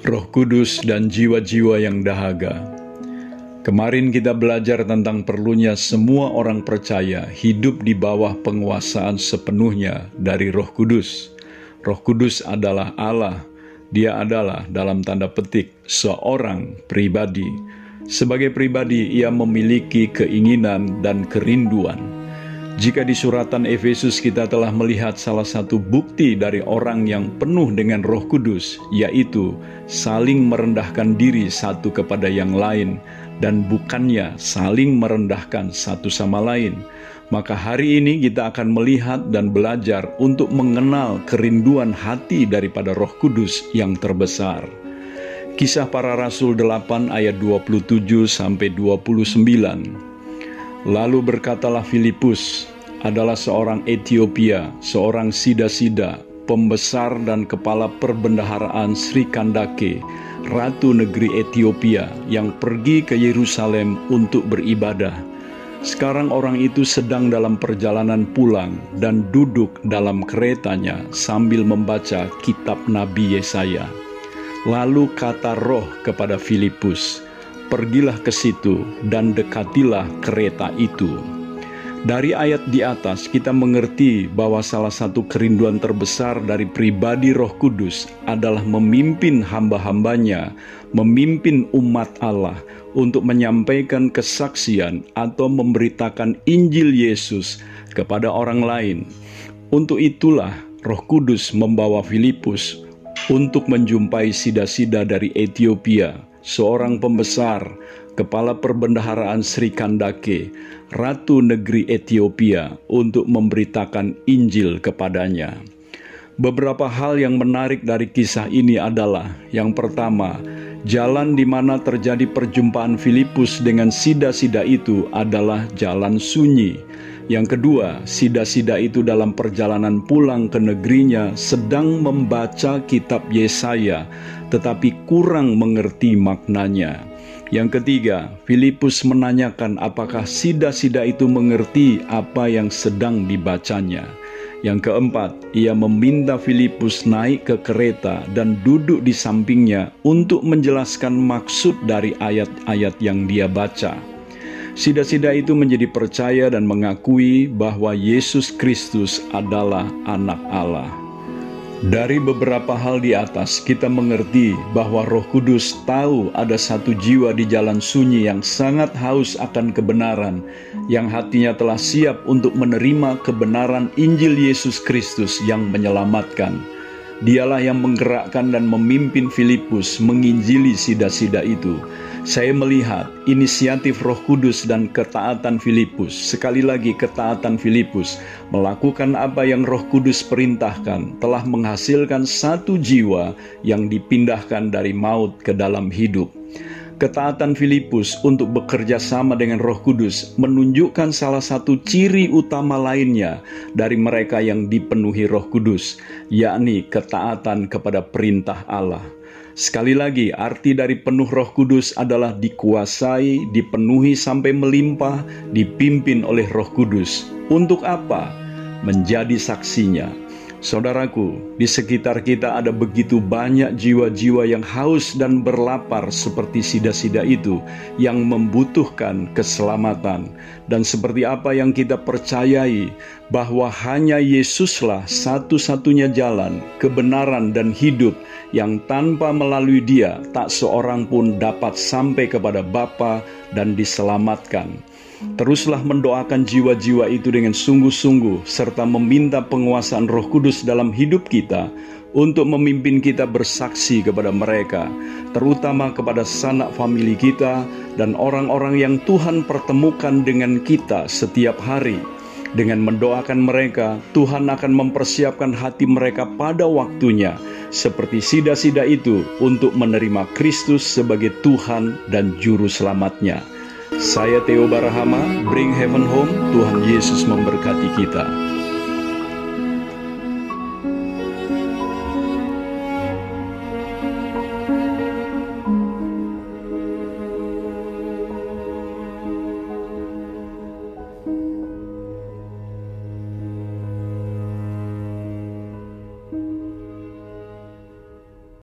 Roh Kudus dan jiwa-jiwa yang dahaga. Kemarin kita belajar tentang perlunya semua orang percaya hidup di bawah penguasaan sepenuhnya dari Roh Kudus. Roh Kudus adalah Allah. Dia adalah dalam tanda petik seorang pribadi. Sebagai pribadi, ia memiliki keinginan dan kerinduan jika di suratan Efesus kita telah melihat salah satu bukti dari orang yang penuh dengan Roh Kudus, yaitu saling merendahkan diri satu kepada yang lain, dan bukannya saling merendahkan satu sama lain. Maka hari ini kita akan melihat dan belajar untuk mengenal kerinduan hati daripada Roh Kudus yang terbesar. Kisah para Rasul 8 ayat 27 sampai 29. Lalu berkatalah Filipus, adalah seorang Ethiopia, seorang sida-sida, pembesar dan kepala perbendaharaan Sri Kandake, ratu negeri Ethiopia yang pergi ke Yerusalem untuk beribadah. Sekarang orang itu sedang dalam perjalanan pulang dan duduk dalam keretanya sambil membaca kitab Nabi Yesaya. Lalu kata roh kepada Filipus, pergilah ke situ dan dekatilah kereta itu. Dari ayat di atas, kita mengerti bahwa salah satu kerinduan terbesar dari pribadi Roh Kudus adalah memimpin hamba-hambanya, memimpin umat Allah untuk menyampaikan kesaksian atau memberitakan Injil Yesus kepada orang lain. Untuk itulah Roh Kudus membawa Filipus untuk menjumpai sida-sida dari Ethiopia seorang pembesar, kepala perbendaharaan Sri Kandake, ratu negeri Ethiopia, untuk memberitakan Injil kepadanya. Beberapa hal yang menarik dari kisah ini adalah: yang pertama, jalan di mana terjadi perjumpaan Filipus dengan sida-sida itu adalah jalan sunyi. Yang kedua, sida-sida itu dalam perjalanan pulang ke negerinya sedang membaca kitab Yesaya, tetapi kurang mengerti maknanya. Yang ketiga, Filipus menanyakan apakah sida-sida itu mengerti apa yang sedang dibacanya. Yang keempat, ia meminta Filipus naik ke kereta dan duduk di sampingnya untuk menjelaskan maksud dari ayat-ayat yang dia baca. Sida-sida itu menjadi percaya dan mengakui bahwa Yesus Kristus adalah Anak Allah. Dari beberapa hal di atas, kita mengerti bahwa Roh Kudus tahu ada satu jiwa di jalan sunyi yang sangat haus akan kebenaran, yang hatinya telah siap untuk menerima kebenaran Injil Yesus Kristus yang menyelamatkan. Dialah yang menggerakkan dan memimpin Filipus menginjili sida-sida itu. Saya melihat inisiatif Roh Kudus dan ketaatan Filipus, sekali lagi ketaatan Filipus, melakukan apa yang Roh Kudus perintahkan, telah menghasilkan satu jiwa yang dipindahkan dari maut ke dalam hidup. Ketaatan Filipus untuk bekerja sama dengan Roh Kudus menunjukkan salah satu ciri utama lainnya dari mereka yang dipenuhi Roh Kudus, yakni ketaatan kepada perintah Allah. Sekali lagi, arti dari penuh Roh Kudus adalah dikuasai, dipenuhi sampai melimpah, dipimpin oleh Roh Kudus. Untuk apa? Menjadi saksinya Saudaraku, di sekitar kita ada begitu banyak jiwa-jiwa yang haus dan berlapar seperti sida-sida itu yang membutuhkan keselamatan. Dan seperti apa yang kita percayai bahwa hanya Yesuslah satu-satunya jalan, kebenaran dan hidup yang tanpa melalui dia tak seorang pun dapat sampai kepada Bapa dan diselamatkan. Teruslah mendoakan jiwa-jiwa itu dengan sungguh-sungguh, serta meminta penguasaan Roh Kudus dalam hidup kita untuk memimpin kita bersaksi kepada mereka, terutama kepada sanak famili kita dan orang-orang yang Tuhan pertemukan dengan kita setiap hari. Dengan mendoakan mereka, Tuhan akan mempersiapkan hati mereka pada waktunya, seperti sida-sida itu, untuk menerima Kristus sebagai Tuhan dan Juru Selamatnya. Saya Theo Barahama, Bring Heaven Home, Tuhan Yesus memberkati kita.